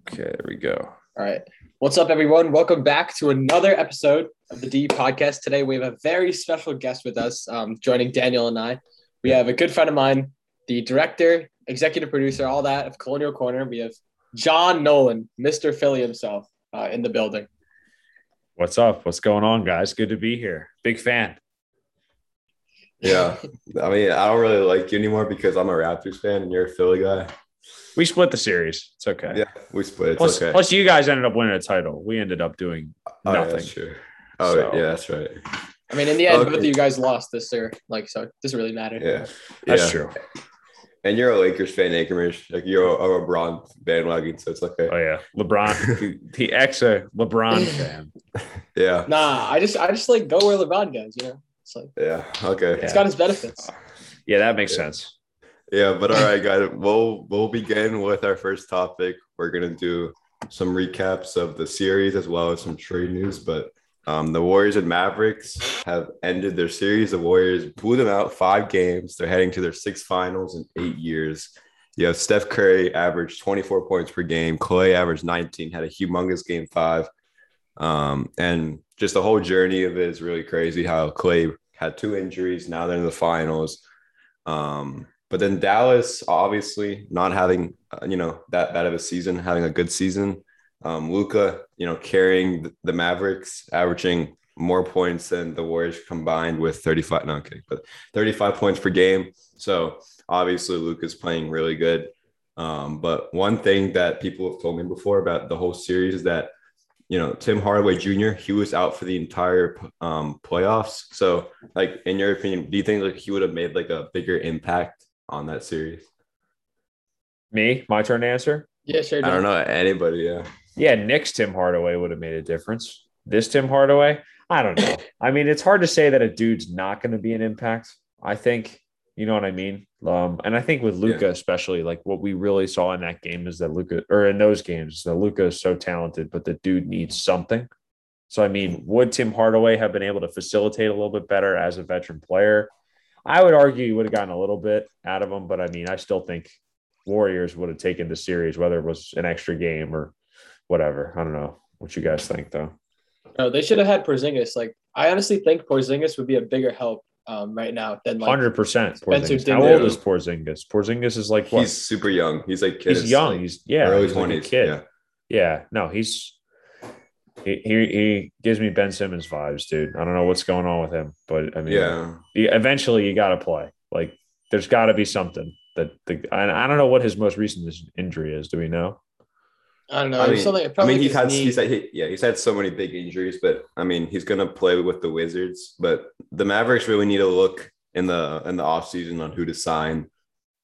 Okay, there we go. All right. What's up, everyone? Welcome back to another episode of the D podcast. Today, we have a very special guest with us, um, joining Daniel and I. We have a good friend of mine, the director, executive producer, all that of Colonial Corner. We have John Nolan, Mr. Philly himself, uh, in the building. What's up? What's going on, guys? Good to be here. Big fan. Yeah. I mean, I don't really like you anymore because I'm a Raptors fan and you're a Philly guy. We split the series. It's okay. Yeah, we split. It's plus, okay. plus, you guys ended up winning a title. We ended up doing oh, yeah, nothing. that's true. Oh, So- yeah, that's right. I mean, in the end, Okay. both of you guys lost this year. Like, so it doesn't really matter. Yeah. That's yeah. true. And you're a Lakers fan, Akers. Like you're a, a LeBron bandwagon, so it's okay. Oh yeah, LeBron, the, the ex a LeBron fan. Yeah. Nah, I just, I just like go where LeBron goes. You know, it's like Yeah. Okay. it's got its benefits. Yeah, that makes Yeah. sense. Yeah, but all right, guys. We'll we'll begin with our first topic. We're gonna do some recaps of the series as well as some trade news. But um, the Warriors and Mavericks have ended their series. The Warriors blew them out five games. They're heading to their sixth finals in eight years. You have Steph Curry averaged 24 points per game. Klay averaged 19, had a humongous game five. Um, and just the whole journey of it is really crazy how Klay had two injuries. Now they're in the finals. Um, but then Dallas, obviously, not having uh, you know that bad of a season, having a good season. Um, Luka, you know, carrying the- Mavericks, averaging more points than the Warriors combined with 35. No, okay, but 35 points per game. So obviously, Luka's playing really good. Um, but one thing that people have told me before about the whole series is that you know Tim Hardaway Jr. He was out for the entire um, playoffs. So, like, in your opinion, do you think like he would have made like a bigger impact on that series? Me, my turn to answer. Yeah, sure. I don't know anybody. Yeah, Yeah, Nick's Tim Hardaway would have made a difference. This Tim Hardaway, I don't know. I mean, it's hard to say that a dude's not going to be an impact. I think, you know what I mean? Um, and I think with Luka, especially, like what we really saw in that game is that Luka, or in those games, that Luka is so talented, but the dude needs something. So, I mean, would Tim Hardaway have been able to facilitate a little bit better as a veteran player? I would argue you would have gotten a little bit out of them, but I mean, I still think Warriors would have taken the series, whether it was an extra game or whatever. I don't know what you guys think, though. No, they should have had Porzingis. Like, I honestly think Porzingis would be a bigger help um, right now than like Hundred percent. Spencer Porzingis. How old is Porzingis? Porzingis is like what? he's super young. He's like He's young. like, he's yeah, early he's like a twenties. kid. yeah, Yeah, no, he's he, he he gives me Ben Simmons vibes, dude. I don't know what's going on with him, but I mean, yeah. you- eventually you got to play. Like, there's got to be something that the and I don't know what his most recent injury is. Do we know? I don't know. I mean, something, I mean, he's had knee. he's had he, yeah he's had so many big injuries, but I mean he's gonna play with the Wizards. But the Mavericks really need to look in the in the offseason on who to sign.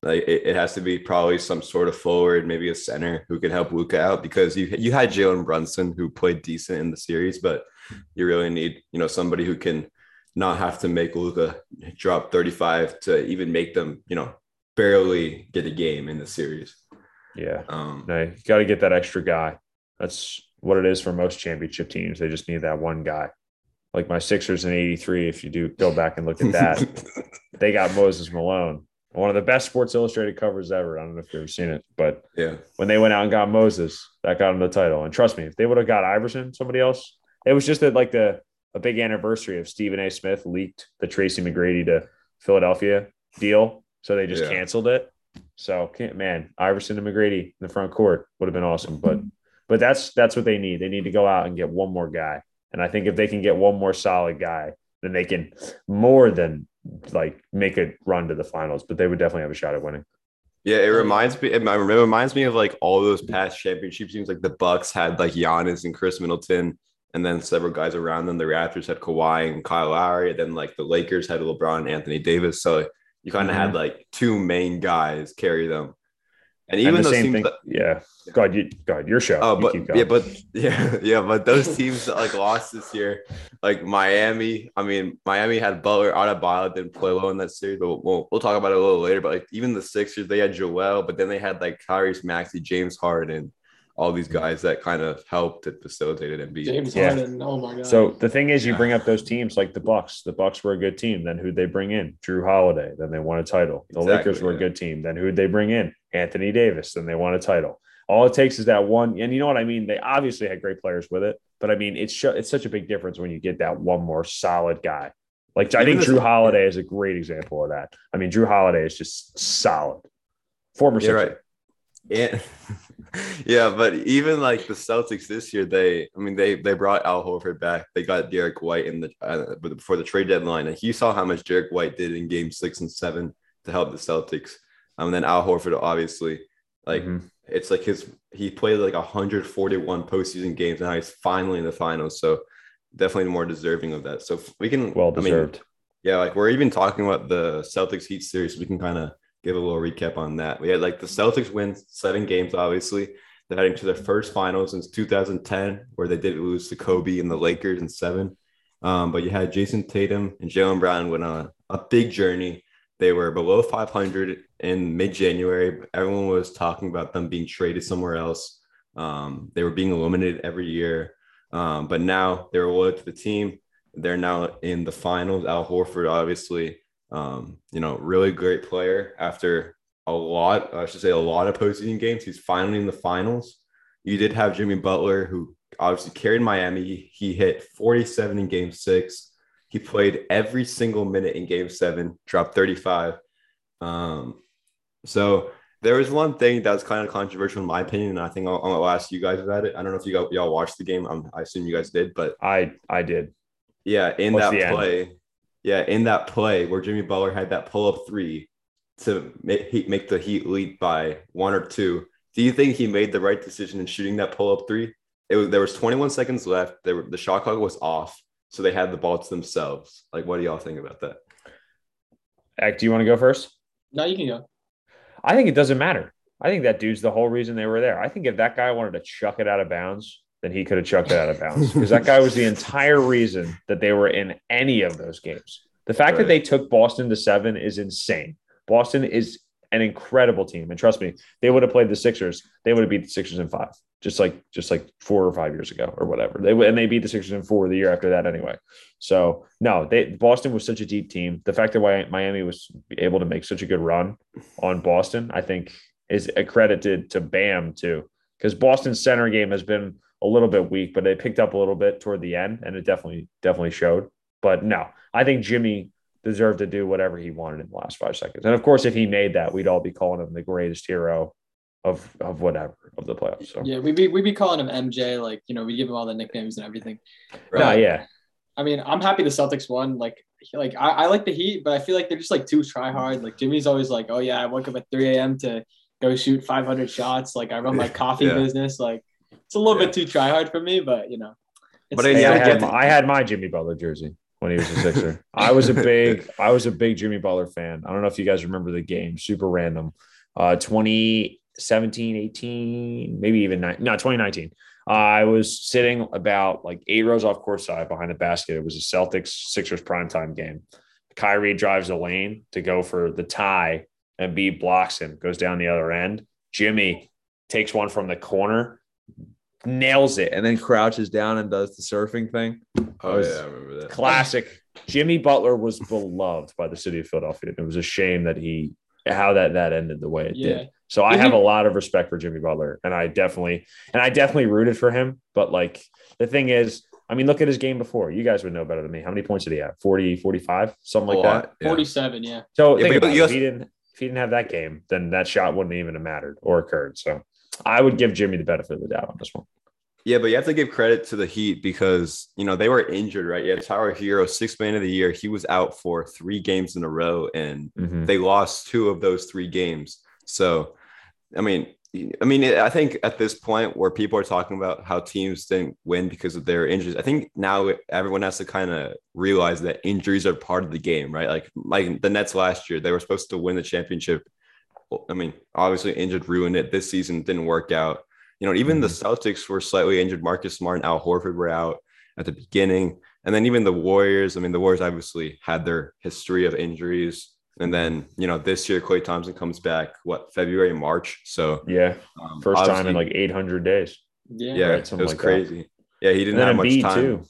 Like it, it has to be probably some sort of forward, maybe a center who can help Luka out because you you had Jalen Brunson who played decent in the series, but you really need you know somebody who can not have to make Luka drop 35 to even make them you know barely get a game in the series. Yeah, Um, no, you got to get that extra guy. That's what it is for most championship teams. They just need that one guy. Like my Sixers in '83. If you do go back and look at that, they got Moses Malone, one of the best Sports Illustrated covers ever. I don't know if you've ever seen it, but yeah. when they went out and got Moses, that got him the title. And trust me, if they would have got Iverson, somebody else, it was just that like the a big anniversary of Stephen A. Smith leaked the Tracy McGrady to Philadelphia deal, so they just Yeah. canceled it. So can't man, Iverson and McGrady in the front court would have been awesome, but but that's that's what they need. They need to go out and get one more guy, and I think if they can get one more solid guy, then they can more than like make a run to the finals. But they would definitely have a shot at winning. Yeah, it reminds me. It reminds me of like all those past championship teams. Like the Bucks had like Giannis and Khris Middleton, and then several guys around them. The Raptors had Kawhi and Kyle Lowry. And then like the Lakers had LeBron and Anthony Davis. So you kind of mm-hmm. had like two main guys carry them. And even and the those same teams thing, that, yeah. God, you, God, your show. Oh, but keep going. yeah, but yeah, yeah, but those teams that like lost this year, like Miami. I mean, Miami had Butler, Adebayo didn't play well in that series, but we'll, we'll talk about it a little later. But like even the Sixers, they had Joel, but then they had like Tyrese Maxey, James Harden, all these guys that kind of helped and facilitated and beat. James Yeah. Harden. Oh my god. So the thing is, you bring up those teams like the Bucks. The Bucks were a good team. Then who'd they bring in? Jrue Holiday. Then they won a title. The Exactly, Lakers were a good team. Then who'd they bring in? Anthony Davis. Then they won a title. All it takes is that one, and you know what I mean. They obviously had great players with it, but I mean, it's sh- it's such a big difference when you get that one more solid guy. Like I think Jrue Holiday is a great example of that. I mean, Jrue Holiday is just solid. Former, yeah, right. Yeah, yeah, but even like the Celtics this year, they, I mean, they they brought Al Horford back. They got Derrick White in the uh, before the trade deadline, and he saw how much Derrick White did in Game Six and Seven to help the Celtics. Um, and then Al Horford, obviously, like mm-hmm. it's like his he played like 141 postseason games, and now he's finally in the finals. So definitely more deserving of that. So we can well deserved. I mean, yeah, like we're even talking about the Celtics Heat series. We can kind of give a little recap on that. We had like the Celtics win seven games, obviously. They're heading to their first finals since 2010, where they did lose to Kobe and the Lakers in seven. Um, but you had Jayson Tatum and Jaylen Brown went on a big journey. They were below 500 in mid January. Everyone was talking about them being traded somewhere else. Um, they were being eliminated every year. Um, but now they're loyal to the team. They're now in the finals. Al Horford, obviously, um, you know, really great player after a lot, I should say, a lot of postseason games. He's finally in the finals. You did have Jimmy Butler, who obviously carried Miami. He hit 47 in game six. He played every single minute in game seven, dropped 35. Um, so there was one thing that was kind of controversial in my opinion, and I think I'll, I'll ask you guys about it. I don't know if you got, y'all watched the game. I'm, i assume you guys did, but I I did. Yeah, in What's that play, end? Yeah, in that play where Jimmy Butler had that pull up three to make make the Heat lead by one or two. Do you think he made the right decision in shooting that pull up three? It was there was 21 seconds left. They were, the shot clock was off, so they had the ball to themselves. Like, what do y'all think about that? Ack, do you want to go first? No, you can go. I think it doesn't matter. I think that dude's the whole reason they were there. I think if that guy wanted to chuck it out of bounds, then he could have chucked it out of bounds because that guy was the entire reason that they were in any of those games. The fact right. that they took Boston to seven is insane. Boston is an incredible team, and trust me, they would have played the Sixers. They would have beat the Sixers in five, just like just like four or five years ago or whatever. They and they beat the Sixers in four the year after that anyway. So no, they Boston was such a deep team. The fact that Miami was able to make such a good run on Boston, I think, is accredited to Bam too, because Boston's center game has been a little bit weak, but they picked up a little bit toward the end, and it definitely definitely showed. But no, I think Jimmy deserved to do whatever he wanted in the last five seconds. And of course, if he made that, we'd all be calling him the greatest hero of of whatever of the playoffs. So yeah, we'd be we'd be calling him MJ, like you know, we give him all the nicknames and everything. Right. No, yeah. I mean, I'm happy the Celtics won. Like, like I, I like the Heat, but I feel like they're just like too try hard. Like Jimmy's always like, oh yeah, I woke up at 3 a.m. to go shoot 500 shots. Like I run my coffee yeah. business. Like it's a little yeah. bit too try hard for me, but you know. But I, I, had, I had my Jimmy Butler jersey when he was a Sixer. I was a big, I was a big Jimmy Butler fan. I don't know if you guys remember the game, super random. Uh, 2017, 18, maybe even nine, no, 2019. Uh, I was sitting about like eight rows off court side behind the basket. It was a Celtics Sixers primetime game. Kyrie drives the lane to go for the tie, and B blocks him, goes down the other end. Jimmy takes one from the corner, nails it, and then crouches down and does the surfing thing. Oh yeah, I remember that. Classic. Jimmy Butler was beloved by the city of Philadelphia. It was a shame that he how that that ended the way it yeah. did. So I have a lot of respect for Jimmy Butler, and I definitely and I definitely rooted for him. But like the thing is, I mean, look at his game before. You guys would know better than me. How many points did he have? 40, 45, something like that. Yeah. 47, yeah. So yeah, think about it. if he didn't if he didn't have that game, then that shot wouldn't even have mattered or occurred. So I would give Jimmy the benefit of the doubt on this one. Yeah, but you have to give credit to the Heat because you know they were injured, right? Yeah, Tyler Herro, six man of the year, he was out for three games in a row, and mm-hmm. they lost two of those three games. So, I mean, I mean, I think at this point where people are talking about how teams didn't win because of their injuries, I think now everyone has to kind of realize that injuries are part of the game, right? Like, like the Nets last year, they were supposed to win the championship. I mean, obviously injured ruined it. This season didn't work out. You know, even mm-hmm. the Celtics were slightly injured. Marcus Smart and Al Horford were out at the beginning. And then even the Warriors, I mean, the Warriors obviously had their history of injuries. And then, you know, this year, Klay Thompson comes back, what, February, March? So, yeah, um, first time in like 800 days. Yeah, yeah right, it was like crazy. That. Yeah, he didn't have much Embiid time. Too.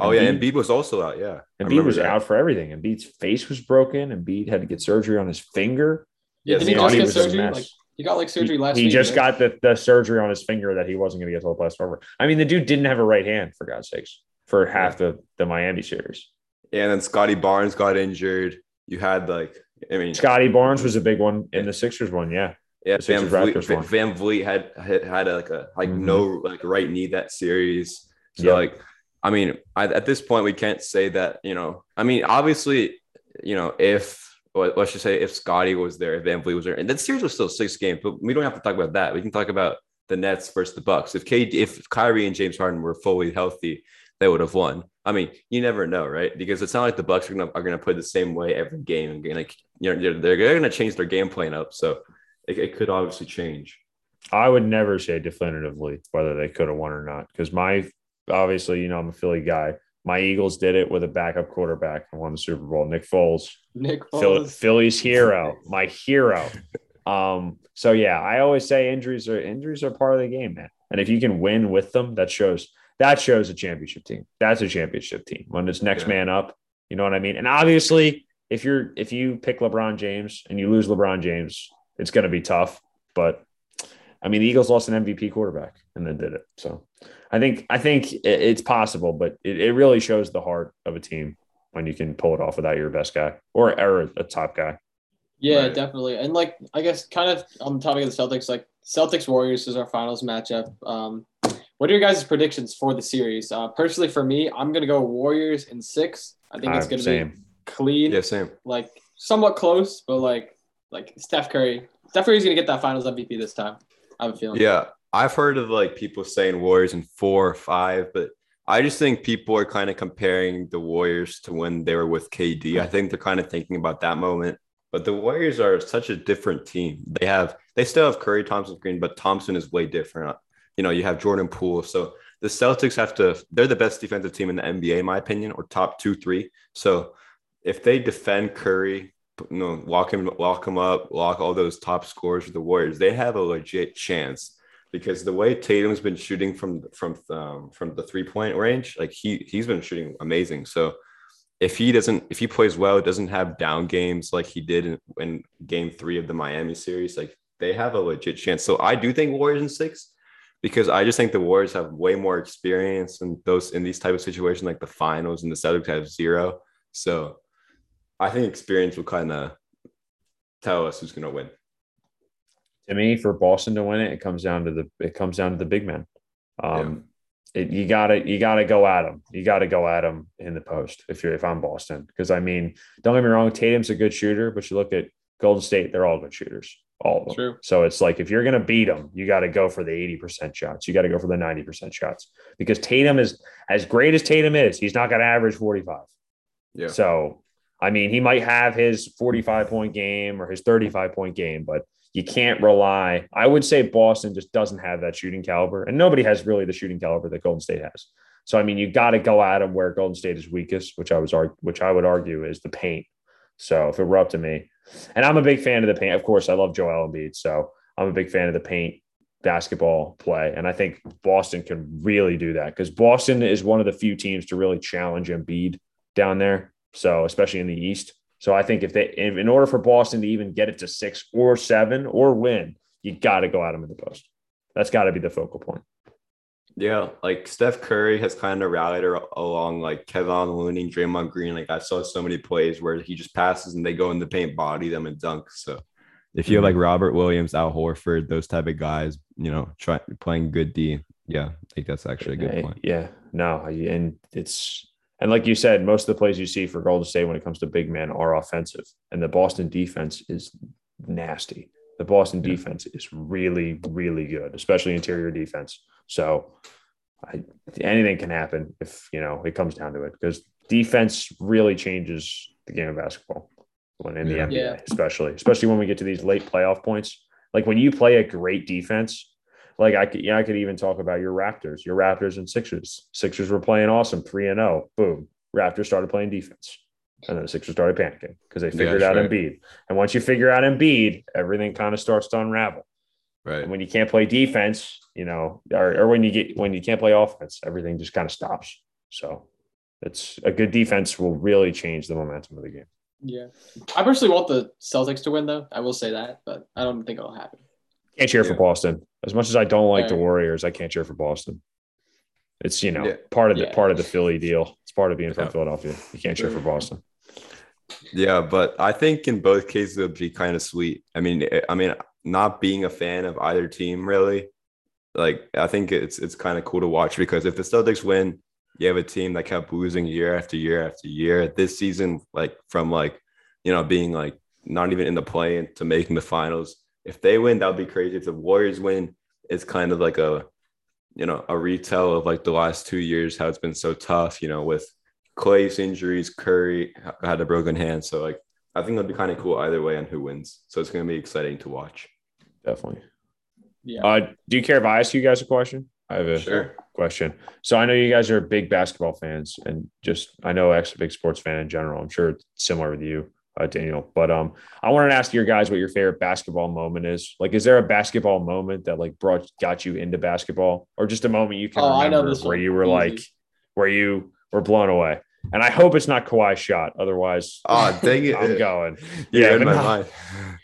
Oh, Embiid, yeah. And Embiid was also out. Yeah. And Embiid was that. out for everything. And Embiid's face was broken. And Embiid had to get surgery on his finger. Yeah, did he just get surgery? Like, He got like surgery last he week. just right? got the, the surgery on his finger that he wasn't going to get till the playoffs over. I mean, the dude didn't have a right hand for God's sakes for half the the Miami series. And then Scotty Barnes got injured. You had like, I mean, Scotty Barnes was a big one in the Sixers one. Yeah, yeah, the Van Sixers Vliet, one. VanVleet had had, had a, like a like Mhm. no like right knee that series. So Yeah. like, I mean, I, at this point we can't say that you know. I mean, obviously, you know, if let's just say if Scotty was there, if VanVleet was there, and that series was still six games, but we don't have to talk about that. We can talk about the Nets versus the Bucks. If KD, if Kyrie and James Harden were fully healthy, they would have won. I mean, you never know, right? Because it's not like the Bucks are gonna are gonna play the same way every game and like you know they're, they're gonna change their game plan up. So it, it could obviously change. I would never say definitively whether they could have won or not because my obviously you know I'm a Philly guy. My Eagles did it with a backup quarterback and won the Super Bowl. Nick Foles, Nick Phil- Foles. Philly's hero, my hero. Um, so yeah, I always say injuries are injuries are part of the game, man. And if you can win with them, that shows that shows a championship team. That's a championship team when it's next Yeah. man up. You know what I mean? And obviously, if you're if you pick LeBron James and you lose LeBron James, it's going to be tough. But I mean, the Eagles lost an MVP quarterback and then did it. So I think I think it's possible, but it, it really shows the heart of a team when you can pull it off without your best guy or, or a top guy. Yeah, Right. definitely. And like I guess kind of on the topic of the Celtics, like Celtics Warriors is our finals matchup. Um, what are your guys' predictions for the series? Uh, personally, for me, I'm gonna go Warriors in six. I think it's Uh, gonna be clean, Yeah, same. like somewhat close, but like like Steph Curry. Steph Curry's gonna get that Finals MVP this time. I have a feeling. Yeah, I've heard of like people saying Warriors in four or five, but I just think people are kind of comparing the Warriors to when they were with KD. I think they're kind of thinking about that moment. But the Warriors are such a different team. They have they still have Curry, Thompson, Green, but Thompson is way different. You know, you have Jordan Poole. So the Celtics have to. They're the best defensive team in the NBA, in my opinion, or top two, three. So if they defend Curry, you know, lock him, lock him up, lock all those top scorers with the Warriors, they have a legit chance because the way Tatum's been shooting from from um, from the three point range, like he he's been shooting amazing. So if he doesn't, if he plays well, doesn't have down games like he did in, in Game Three of the Miami series, like they have a legit chance. So I do think Warriors in six because I just think the Warriors have way more experience in those in these type of situations, like the finals, and the Celtics have zero. So I think experience will kind of tell us who's going to win. To me, for Boston to win it, it comes down to the it comes down to the big man. Um, it, you gotta you gotta go at him. You gotta go at him in the post if you're if I'm Boston because I mean, don't get me wrong, Tatum's a good shooter, but you look at Golden State, they're all good shooters, all of them. True. So it's like if you're gonna beat them, you got to go for the eighty percent shots. You got to go for the ninety percent shots because Tatum is as great as Tatum is, he's not gonna average forty five. Yeah. So, I mean, he might have his 45 point game or his 35 point game, but you can't rely. I would say Boston just doesn't have that shooting caliber, and nobody has really the shooting caliber that Golden State has. So, I mean, you got to go at them where Golden State is weakest, which I was which I would argue is the paint. So, if it were up to me, and I'm a big fan of the paint, of course, I love Joel Embiid, so I'm a big fan of the paint basketball play, and I think Boston can really do that because Boston is one of the few teams to really challenge Embiid down there. So especially in the East. So I think if they, if, in order for Boston to even get it to six or seven or win, you got to go at them in the post. That's got to be the focal point. Yeah, like Steph Curry has kind of rallied along like Kevin Looney, Draymond Green. Like I saw so many plays where he just passes and they go in the paint, body them, and dunk. So if you have mm-hmm. like Robert Williams, Al Horford, those type of guys, you know, try playing good D. Yeah, I think that's actually a good point. Yeah, no, and it's and like you said, most of the plays you see for Golden State when it comes to big men are offensive, and the Boston defense is nasty. The Boston defense is really, really good, especially interior defense. So, I, anything can happen if you know it comes down to it because defense really changes the game of basketball when in the Yeah. NBA, Yeah. especially especially when we get to these late playoff points. Like when you play a great defense, like I could, yeah, I could even talk about your Raptors, your Raptors and Sixers. Sixers were playing awesome, three and zero. Boom, Raptors started playing defense, and then the Sixers started panicking because they Yeah, figured out that's right. Embiid. And once you figure out Embiid, everything kind of starts to unravel. Right. And when you can't play defense, you know, or, or when you get when you can't play offense, everything just kind of stops. So it's a good defense will really change the momentum of the game. Yeah. I personally want the Celtics to win though. I will say that, but I don't think it'll happen. Can't cheer for Boston. As much as I don't like the Warriors, I can't cheer for Boston. It's you know Yeah. part of the Yeah. part of the Philly deal. It's part of being from Yeah. Philadelphia. You can't cheer for Boston. Yeah, but I think in both cases it would be kind of sweet. I mean, eh, I mean, not being a fan of either team really, like I think it's it's kind of cool to watch because if the Celtics win, you have a team that kept losing year after year after year. This season, like from like you know being like not even in the play to making the finals. If they win, that would be crazy. If the Warriors win, it's kind of like a you know a retell of like the last two years how it's been so tough. You know with Klay's injuries, Curry had a broken hand. So like I think it'll be kind of cool either way on who wins. So it's gonna be exciting to watch. Definitely. Yeah. Uh, do you care if I ask you guys a question? I have a Sure. question. So I know you guys are big basketball fans, and just I know X a big sports fan in general. I'm sure it's similar with you, uh, Daniel. But um, I wanted to ask your guys what your favorite basketball moment is. Like, is there a basketball moment that like brought got you into basketball, or just a moment you can Oh, I know remember where you were Easy. like, where you were blown away? And I hope it's not Kawhi's shot. Otherwise, Oh, dang it. I'm going. Yeah, in my no. mind.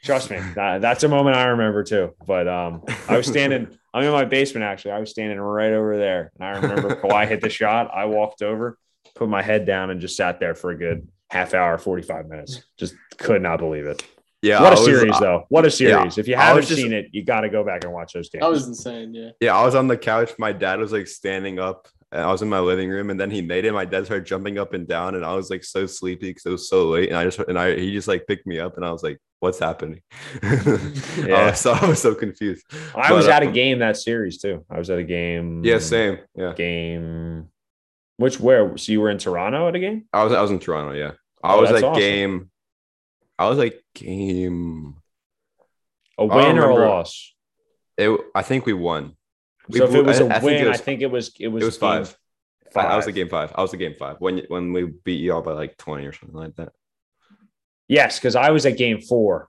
Trust me, that, that's a moment I remember too. But um, I was standing. I'm in my basement actually. I was standing right over there, and I remember Kawhi hit the shot. I walked over, put my head down, and just sat there for a good half hour, 45 minutes. Just could not believe it. Yeah, what a was- series, though. What a series! if you haven't just- seen it, you got to go back and watch those games. That was insane. Yeah. Yeah, I was on the couch. My dad was like standing up. And I was in my living room, and then he made it. My dad started jumping up and down, and I was like so sleepy because it was so late. And I just and I he just like picked me up, and I was like, "What's happening?" Yeah. yeah, so I was so confused. I was but, at a uh, game that series too. I was at a game. Yeah, same. Yeah, Game. Which where? So you were in Toronto at a game? I was I was in Toronto. Yeah, I was like awesome. game. I was like game. A win or a loss? It. I think we won. We so if it was I- a I win, it was- I think it was it was It was game five. I, was five. a game five. I was a game five when when we beat you all by like twenty or something like that. Yes, because I was at game four.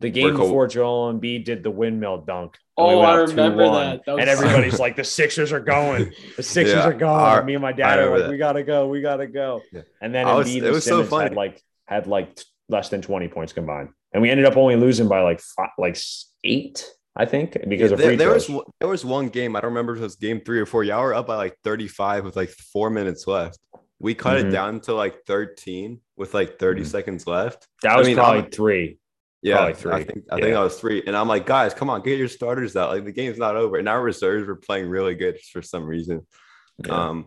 The game Cool. before Joel Embiid did the windmill dunk. Oh, went I remember that. That was and everybody's like, the Sixers are going. The Sixers Yeah, are going. I- Me and my dad are like, that. we gotta go, we gotta go. Yeah. And then was- Embiid it and was so Simmons had funny. like had like t- less than 20 points combined. And we ended up only losing by like five, like eight, I think, because Yeah, of there, free there was one- there was one game I don't remember if it was game three or four. Y'all were up by like 35 with like four minutes left. We cut Mhm. it down to like 13 with like 30 Mhm. seconds left. that I was mean, probably I'm- three. Yeah, I think I think I was three, and I'm like, guys, come on, get your starters out. Like the game's not over, and our reserves were playing really good for some reason. Yeah. Um,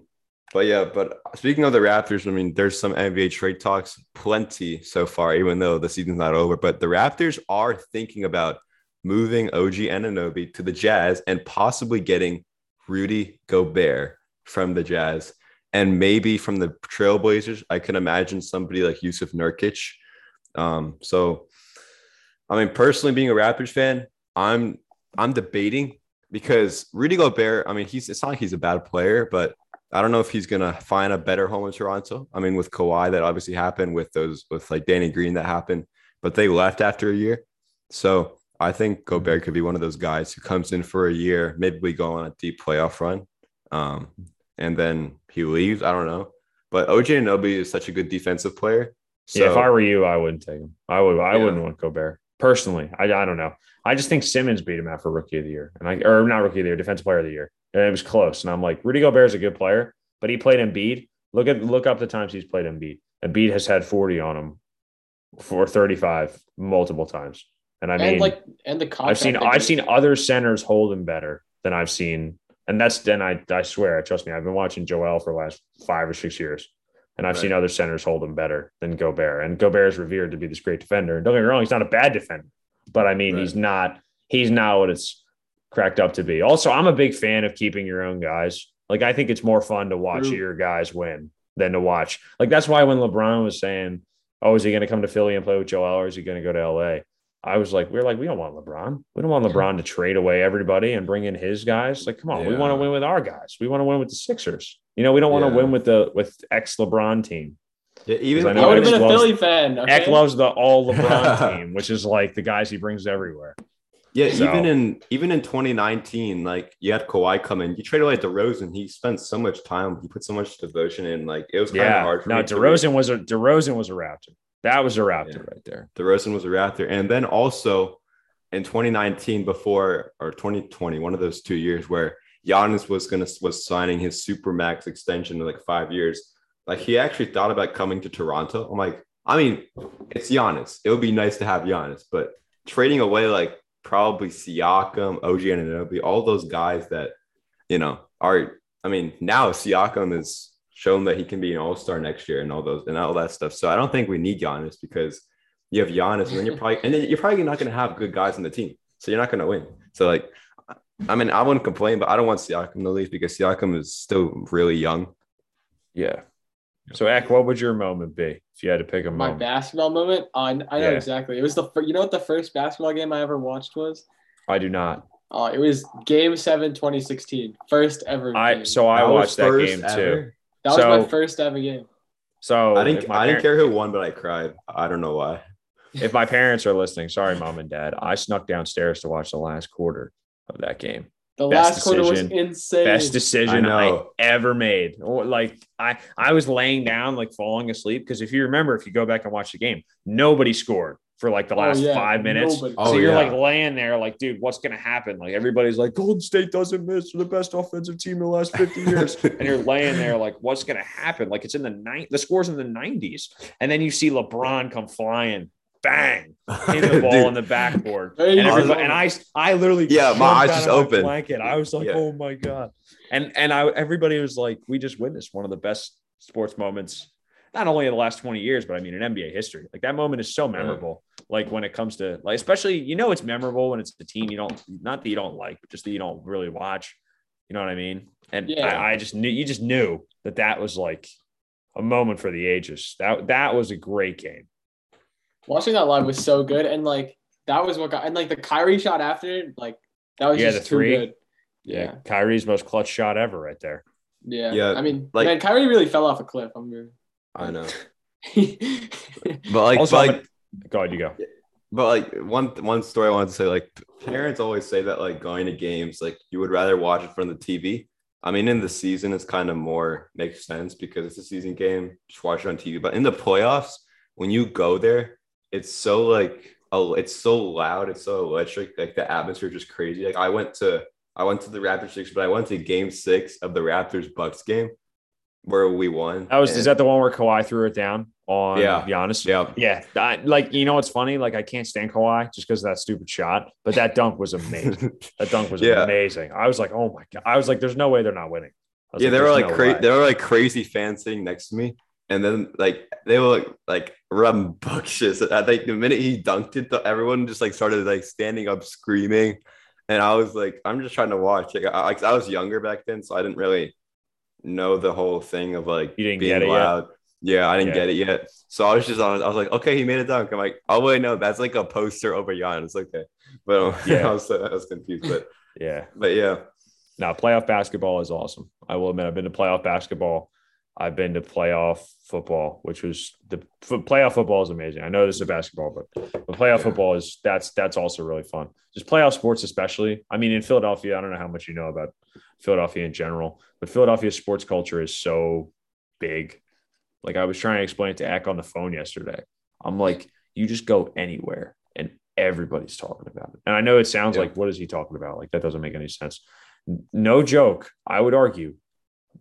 but yeah, but speaking of the Raptors, I mean, there's some NBA trade talks, plenty so far, even though the season's not over. But the Raptors are thinking about moving OG Anunoby to the Jazz and possibly getting Rudy Gobert from the Jazz and maybe from the Trailblazers. I can imagine somebody like Jusuf Nurkic. Um, so I mean, personally, being a Raptors fan, I'm I'm debating because Rudy Gobert. I mean, he's it's not like he's a bad player, but I don't know if he's gonna find a better home in Toronto. I mean, with Kawhi, that obviously happened with those with like Danny Green that happened, but they left after a year. So I think Gobert could be one of those guys who comes in for a year, maybe we go on a deep playoff run, um, and then he leaves. I don't know, but OG Anunoby is such a good defensive player. So yeah, if I were you, I wouldn't take him. I would. I Yeah. wouldn't want Gobert personally. I, I don't know. I just think Simmons beat him out for rookie of the year, and I or not rookie of the year, defensive player of the year, and it was close. And I'm like, Rudy Gobert is a good player, but he played Embiid. Look at look up the times he's played Embiid. Embiid has had 40 on him for 35 multiple times, and I mean, and like and the contract I've seen I've seen other centers hold him better than I've seen, and that's then I I swear, trust me, I've been watching Joel for the last five or six years, and I've Right. seen other centers hold him better than Gobert, and Gobert is revered to be this great defender. And don't get me wrong, he's not a bad defender, but I mean, Right. he's not he's not what it's cracked up to be. Also, I'm a big fan of keeping your own guys. Like I think it's more fun to watch True. your guys win than to watch. Like that's why when LeBron was saying, "Oh, is he going to come to Philly and play with Joel, or is he going to go to LA?" I was like, we are like, we don't want LeBron. We don't want LeBron to trade away everybody and bring in his guys. Like, come on, we want to win with our guys. We want to win with the Sixers. You know, we don't want to Yeah. win with the with ex LeBron team. yeah, even I, I would have been a loves- Philly fan. Okay? Eck loves the all LeBron team, which is like the guys he brings everywhere. Yeah, So- even in even in 2019, like you had Kawhi come in, you traded away DeRozan. He spent so much time, he put so much devotion in. Like it was kind of hard for No, DeRozan was a DeRozan was a Raptor. That was a Raptor Yeah. right there. DeRozan was a Raptor, and then also in 2019 before or 2020, one of those two years where Giannis was gonna was signing his super max extension in like five years. Like he actually thought about coming to Toronto. I'm like, I mean, it's Giannis. It would be nice to have Giannis, but trading away like probably Siakam, OG Anunoby, all those guys that you know are. I mean, now Siakam is shown that he can be an All Star next year and all those and all that stuff. So I don't think we need Giannis because you have Giannis, and then you're probably and then you're probably not going to have good guys on the team, so you're not going to win. So like, I mean, I wouldn't complain, but I don't want Siakam to leave because Siakam is still really young. Yeah. So, Eck, what would your moment be if you had to pick a My moment? My basketball moment. Oh, I, I know Yeah. exactly. It was the fir- you know what the first basketball game I ever watched was. I do not. Oh, it was Game Seven, 2016. First ever. I game. so I That watched that first game too. Ever. that was my first ever game. So I didn't. my I didn't care who won, but I cried. I don't know why. If my parents are listening, sorry, mom and dad. I snuck downstairs to watch the last quarter of that game. The Best last quarter was insane. Best decision I I, ever made. Oh, like I, I was laying down, like falling asleep. Because if you remember, if you go back and watch the game, nobody scored for like the Oh, last yeah, five minutes. nobody. Oh, so you're yeah. like laying there, like, dude, what's gonna happen? Like everybody's like, Golden State doesn't miss. They're the best offensive team in the last 50 years. and you're laying there like, what's gonna happen? Like it's in the night, the scores in the 90s, and then you see LeBron come flying, bang, hit the ball Dude, on the backboard, and you everybody, was- and I, I literally, Yeah, my eyes just of my opened. Blanket. I was like, Yeah. oh my god, and and I, everybody was like, we just witnessed one of the best sports moments. Not only in the last 20 years, but I mean in NBA history. Like that moment is so memorable. Like when it comes to like, especially you know it's memorable when it's the team you don't not that you don't like, but just that you don't really watch. You know what I mean? And Yeah. I, I just knew you just knew that that was like a moment for the ages. That that was a great game. Watching that live was so good, and like that was what got and like the Kyrie shot after it, like that was Yeah, just the too good. Yeah, Yeah, Kyrie's most clutch shot ever, right there. yeah. Yeah, I mean, like- man, Kyrie really fell off a cliff. I'm really. I know, but like, Also, but, I'm like, gonna- go ahead, you go. but like one one story I wanted to say, like parents always say that like going to games, like you would rather watch it from the TV. I mean, in the season, it's kind of more makes sense because it's a season game. Just watch it on TV. But in the playoffs, when you go there, it's so like oh, it's so loud, it's so electric. Like the atmosphere is just crazy. Like I went to I went to the Raptors six, but I went to Game Six of the Raptors Bucks game where we won. That was is that the one where Kawhi threw it down on Yeah. Giannis? yeah. Yeah, I, like you know what's funny? Like I can't stand Kawhi just because of that stupid shot, but that dunk was amazing. that dunk was Yeah. amazing. I was like, oh my god! I was like, there's no way they're not winning. Yeah, they were like no crazy. They were like crazy fans sitting next to me, and then like they were like like rambunctious. I think the minute he dunked it, the, everyone just like started like standing up screaming, and I was like, I'm just trying to watch. Like I, like, I was younger back then, so I didn't really know the whole thing of like You didn't being get it yet? loud. Yeah, I didn't Yeah. get it yet. So I was just on. I was like, okay, he made a dunk. I'm like, oh wait, no, that's like a poster over Giannis. Okay, but um, Yeah. I was I was confused. But Yeah, but yeah, now playoff basketball is awesome. I will admit, I've been to playoff basketball. I've been to playoff football, which was the playoff football is amazing. I know this is basketball, but the playoff Yeah. football is that's that's also really fun. Just playoff sports, especially. I mean, in Philadelphia, I don't know how much you know about Philadelphia in general, but Philadelphia sports culture is so big. Like I was trying to explain it to Eck on the phone yesterday. I'm like, you just go anywhere and everybody's talking about it. And I know it sounds Yeah. like, what is he talking about? Like that doesn't make any sense. No joke. I would argue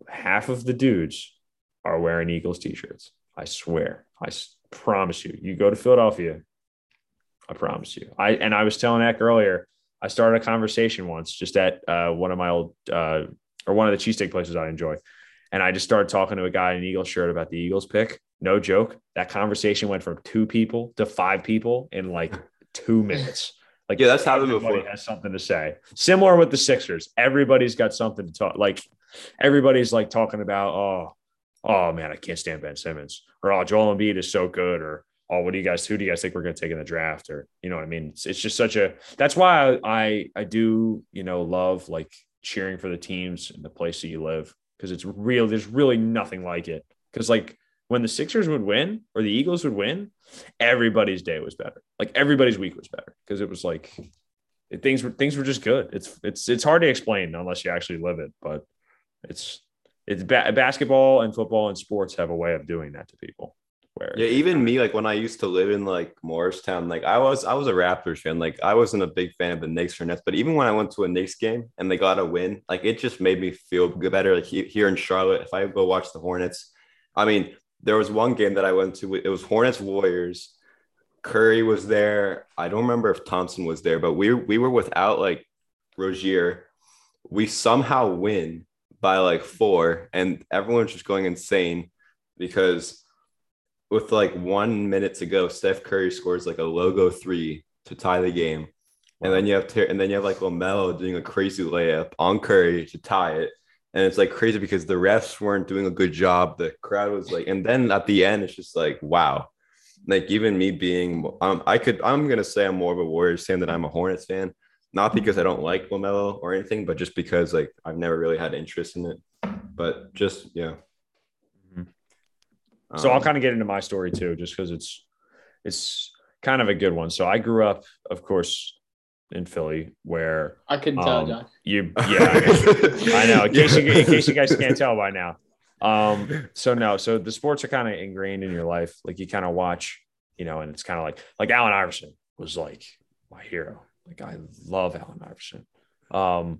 half of the dudes are wearing Eagles t-shirts. I swear. I promise you. You go to Philadelphia. I promise you. I and I was telling Eck earlier. I started a conversation once just at uh, one of my old uh, or one of the cheesesteak places I enjoy, and I just started talking to a guy in an Eagles shirt about the Eagles pick. No joke. That conversation went from two people to five people in like two minutes. Like Yeah, that's happened everybody before. Has something to say. Similar with the Sixers. Everybody's got something to talk. Like everybody's like talking about. Oh, oh man, I can't stand Ben Simmons. Or oh, Joel Embiid is so good. Or oh, what do you guys? Who do you guys think we're going to take in the draft? Or you know what I mean? It's, it's just such a. That's why I, I I do you know love like cheering for the teams and the place that you live because it's real. There's really nothing like it. Because like when the Sixers would win or the Eagles would win, everybody's day was better. Like everybody's week was better because it was like it, things were things were just good. It's it's it's hard to explain unless you actually live it, but it's it's ba- basketball and football and sports have a way of doing that to people. Where Yeah, even me, like when I used to live in like Morristown, like I was I was a Raptors fan. Like I wasn't a big fan of the Knicks or Nets, but even when I went to a Knicks game and they got a win, like it just made me feel better. Like here in Charlotte, if I go watch the Hornets, I mean, there was one game that I went to. It was Hornets Warriors. Curry was there. I don't remember if Thompson was there, but we we were without like Rozier. We somehow win by like four, and everyone's just going insane because with like one minute to go, Steph Curry scores like a logo three to tie the game. And then you have Ter- and then you have like LaMelo doing a crazy layup on Curry to tie it. And it's like crazy because the refs weren't doing a good job. The crowd was like, and then at the end, it's just like, wow. Like even me being, um, I could, I'm gonna say I'm more of a Warriors fan than I'm a Hornets fan. Not because I don't like LaMelo or anything, but just because like I've never really had interest in it. But just yeah. Mhm. So I'll Um, kind of get into my story too, just because it's it's kind of a good one. So I grew up, of course, in Philly, where I couldn't tell, um, John. you yeah, I know. In case you in case you guys can't tell by now. Um, so no, so the sports are kind of ingrained in your life. Like you kind of watch, you know, and it's kind of like like Allen Iverson was like my hero. Like I love Allen Iverson. Um,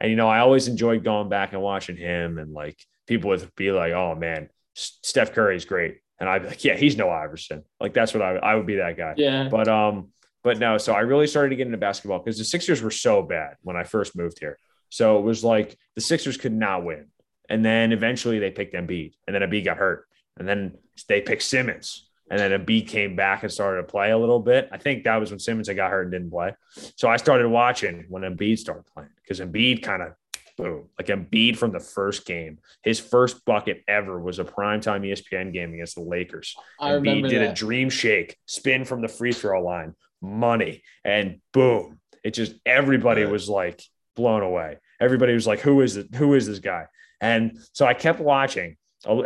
and you know, I always enjoyed going back and watching him, and like people would be like, "Oh man, Steph Curry is great," and I'd be like, "Yeah, he's no Iverson." Like that's what I I would be that guy. Yeah. But um, but no, so I really started to get into basketball because the Sixers were so bad when I first moved here. So it was like the Sixers could not win. And then eventually they picked Embiid, and then Embiid got hurt. And then they picked Simmons. And then Embiid came back and started to play a little bit. I think that was when Simmons had got hurt and didn't play. So I started watching when Embiid started playing because Embiid kind of boom, like Embiid from the first game. His first bucket ever was a primetime ESPN game against the Lakers. I Embiid did a dream shake, spin from the free throw line, money, and boom. It just everybody was like blown away. Everybody was like, "Who is it? Who is this guy?" And so I kept watching,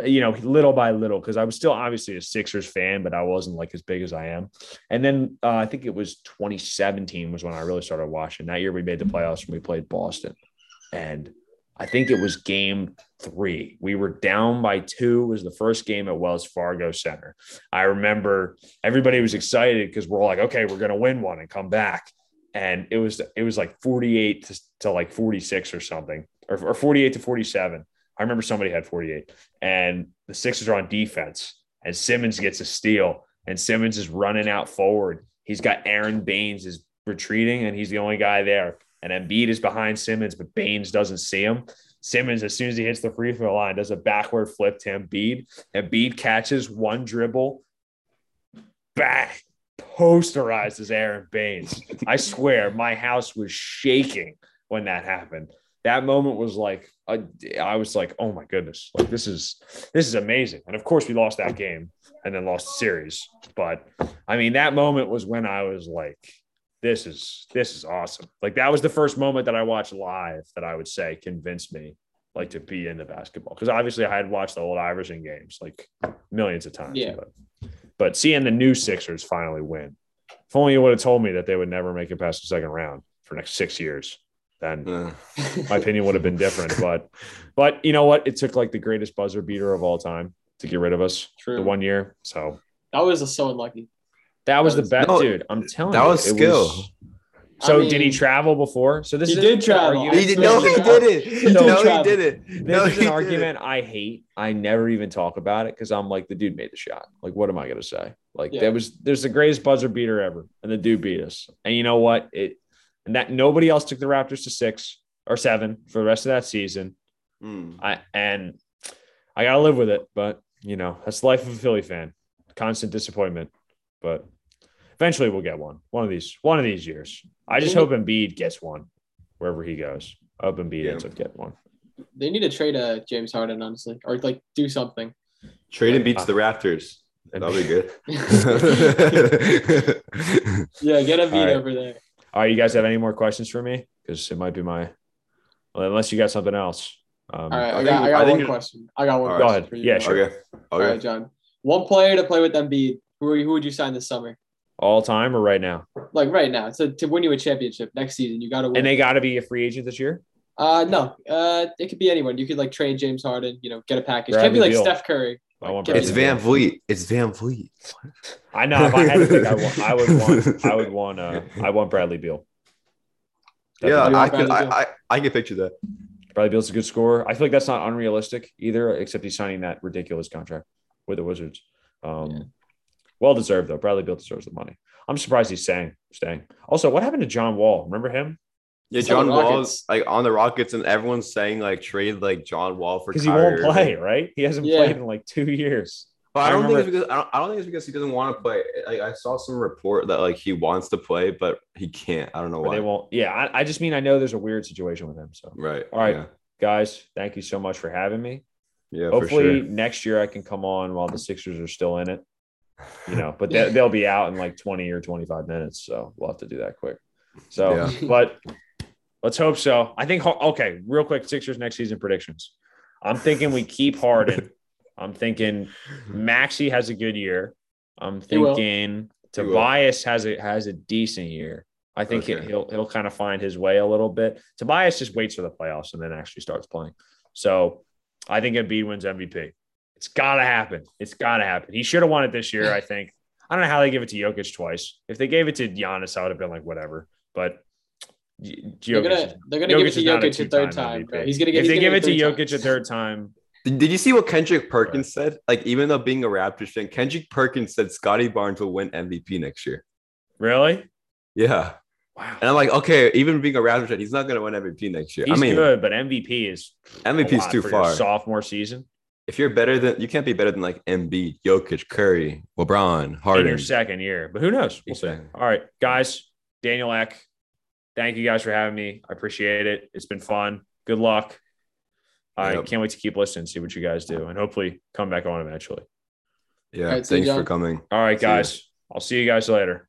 you know, little by little, because I was still obviously a Sixers fan, but I wasn't like as big as I am. And then uh, I think it was 2017 was when I really started watching. That year we made the playoffs and we played Boston, and I think it was game three. We were down by two. It was the first game at Wells Fargo Center. I remember everybody was excited because we're all like, okay, we're gonna win one and come back. And it was it was like 48 to, to like 46 or something, or, or 48 to 47. I remember somebody had 48, and the Sixers are on defense, and Simmons gets a steal, and Simmons is running out forward. He's got Aron Baynes is retreating, and he's the only guy there. And Embiid is behind Simmons, but Baynes doesn't see him. Simmons, as soon as he hits the free throw line, does a backward flip to Embiid. Embiid catches one dribble, bang, posterizes Aron Baynes. I swear, my house was shaking when that happened. That moment was like, I, I was like, oh my goodness, like this is this is amazing. And of course, we lost that game and then lost the series. But I mean, that moment was when I was like, this is this is awesome. Like that was the first moment that I watched live that I would say convinced me like to be into basketball because obviously I had watched the old Iverson games like millions of times. Yeah. But, but seeing the new Sixers finally win, if only you would have told me that they would never make it past the second round for next six years, then uh, my opinion would have been different. But but you know what? It took like the greatest buzzer beater of all time to get rid of us True. the one year. So That was so unlucky. that was That the best, No, dude. I'm telling that you, that was it skill. so I did he travel before? So this He is did travel. he did, no, he He didn't. did No, he travel. didn't. This No, is he an argument I hate. I never even talk about it because I'm like, the dude made the shot. Like, what am I gonna say? Like, Yeah. that was there's the greatest buzzer beater ever, and the dude beat us. And you know what? It and that nobody else took the Raptors to six or seven for the rest of that season. Mm. I and I gotta live with it, but you know, that's the life of a Philly fan. Constant disappointment. But eventually we'll get one. One of these, one of these years. I just hope Embiid gets one wherever he goes. I hope Embiid Yeah. ends up getting one. They need to trade uh, James Harden, honestly, or like do something. Trade Trading beats the Raptors. That'll be good. Yeah, get a beat All right. over there. All right, you guys have any more questions for me? Because it might be my, well, unless you got something else. Um, All right, I, I got, I got I one it- question. I got one All right. question Go for ahead. you. Yeah, sure. okay. Okay. right, John. One player to play with Embiid. Who are you, who would you sign this summer? All time or right now? Like right now, so to win you a championship next season, you got to win. And they got to be a free agent this year? uh, no, uh, it could be anyone. You could like trade James Harden. You know, get a package. Bradley Can't be like Beal. Steph Curry. I want Give me It's Van Beal. Vliet. It's VanVleet. I know. If I had to pick, I, want, I would want. I would want. Uh, I want Bradley Beal. Yeah, I want could. I, I I can picture that. Bradley Beal's a good scorer. I feel like that's not unrealistic either, except he's signing that ridiculous contract with the Wizards. Um, Yeah. Well deserved though. Bradley Beal deserves the money. I'm surprised he's staying. Staying. Also, what happened to John Wall? Remember him? Yeah, John the Wall's like on the Rockets, and everyone's saying like trade like John Wall for Because he won't play, right? He hasn't Yeah. played in like two years. But I I don't think it's because I don't, I don't think it's because he doesn't want to play. Like I saw some report that like he wants to play, but he can't. I don't know Or why. they won't. Yeah, I, I just mean I know there's a weird situation with him. So, Right. All right. Yeah. guys, thank you so much for having me. Yeah. Hopefully for sure. next year I can come on while the Sixers are still in it. You know, but they, they'll be out in like 20 or 25 minutes. So we'll have to do that quick. So, Yeah. but let's hope so. I think, okay, real quick Sixers next season predictions. I'm thinking we keep Harden. I'm thinking Maxey has a good year. I'm thinking Tobias has a has a decent year. I think Okay. he'll he'll kind of find his way a little bit. Tobias just waits for the playoffs and then actually starts playing. So I think Embiid wins MVP. It's got to happen. It's got to happen. He should have won it this year. I think. I don't know how they give it to Jokic twice. If they gave it to Giannis, I would have been like whatever. But G- They're gonna they're gonna give it to Jokic a two-time third time, bro. He's gonna get. If they give it to Jokic times. a third time, Did, did you see what Kendrick Perkins said? Like, even though being a Raptors fan, Kendrick Perkins said Scottie Barnes will win MVP next year. really? Yeah. Wow. And I'm like, okay, even being a Raptors fan, he's not going to win MVP next year. He's I mean, good, but MVP is MVP is too far. Sophomore season If you're better than, you can't be better than like Embiid, Jokic, Curry, LeBron, Harden. in Harden. your second year, but who knows? We'll see. All right, guys. Daniel Eck, thank you guys for having me. I appreciate it. It's been fun. Good luck. I Yep. can't wait to keep listening, see what you guys do, and hopefully come back on eventually. Yeah. All right, see you, thanks for coming. All right, See ya. guys. I'll see you guys later.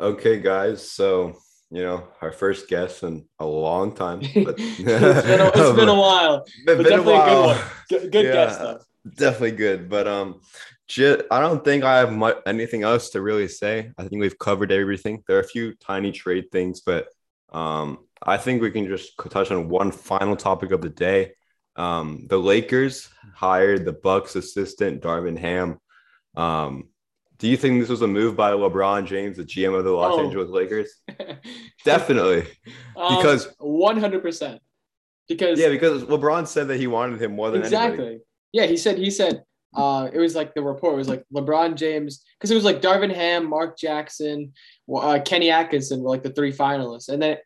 Okay, guys. So, you know, our first guest in a long time. But it's been a, it's been a while. Been- but been a definitely a good while. one. Good, good Yeah. guess though. Definitely good. But um J- I don't think I have much anything else to really say. I think we've covered everything. There are a few tiny trade things, but um I think we can just touch on one final topic of the day. Um, the Lakers hired the Bucks assistant Darvin Ham. Um, do you think this was a move by LeBron James, the GM of the Los Oh. Angeles Lakers? Definitely, because Um, one hundred percent. Because yeah, because LeBron said that he wanted him more than exactly. anybody. Yeah, he said he said uh it was like the report was like LeBron James because it was like Darvin Ham, Mark Jackson, uh, Kenny Atkinson were like the three finalists, and then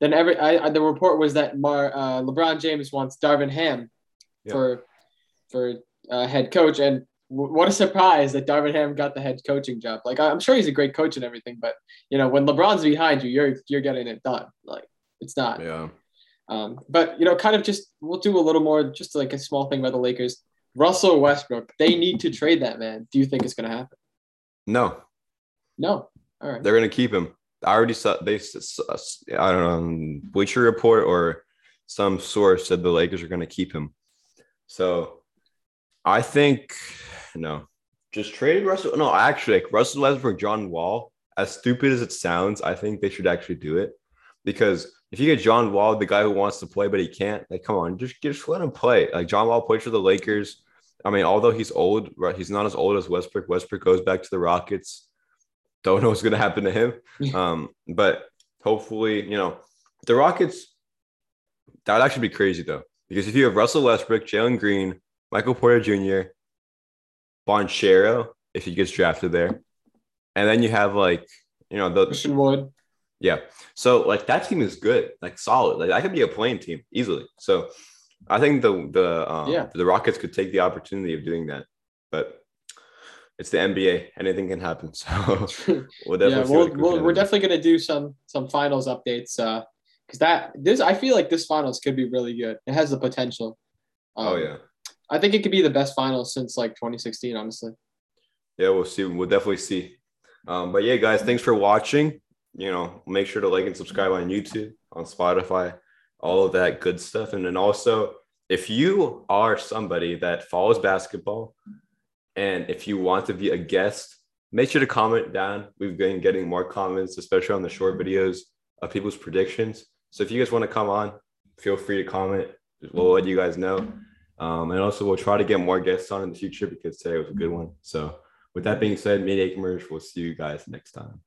then every I, the report was that Mar, uh, LeBron James wants Darvin Ham for for uh, head coach, and w- what a surprise that Darvin Ham got the head coaching job. Like I- I'm sure he's a great coach and everything, but you know when LeBron's behind you, you're you're getting it done. Like it's not. Yeah. Um, but you know, kind of just we'll do a little more, just like a small thing about the Lakers. Russell Westbrook, they need to trade that man. Do you think it's going to happen? No, No. All right. they're gonna keep him. I already saw they. I don't know, um, Bleacher Report or some source said the Lakers are gonna keep him. So, I think no, just trade Russell. No, actually, like Russell Westbrook, John Wall. As stupid as it sounds, I think they should actually do it because if you get John Wall, the guy who wants to play but he can't, like come on, just just let him play. Like John Wall played for the Lakers. I mean, although he's old, right? He's not as old as Westbrook. Westbrook goes back to the Rockets. Don't know what's going to happen to him. Um, but hopefully, you know, the Rockets, that would actually be crazy though. Because if you have Russell Westbrook, Jalen Green, Michael Porter Jr., Banchero, if he gets drafted there, and then you have like, you know, the Christian Wood. yeah. So like that team is good, like solid. Like that could be a playing team easily. So I think the the um, Yeah. the Rockets could take the opportunity of doing that, but it's the NBA. Anything can happen. So we'll definitely. yeah, we'll, the we'll, we're definitely going to do some some finals updates. Uh, because that this I feel like this finals could be really good. It has the potential. Um, Oh yeah, I think it could be the best finals since like 2016. Honestly. yeah. We'll see. We'll definitely see. Um, but yeah, guys, thanks for watching. You know, make sure to like and subscribe on YouTube, on Spotify, all of that good stuff. And then also, if you are somebody that follows basketball and if you want to be a guest, make sure to comment down. We've been getting more comments, especially on the short videos of people's predictions. So if you guys want to come on, feel free to comment. We'll let you guys know. Um, and also, we'll try to get more guests on in the future because today was a good one. So, with that being said, me and Merge, we'll see you guys next time.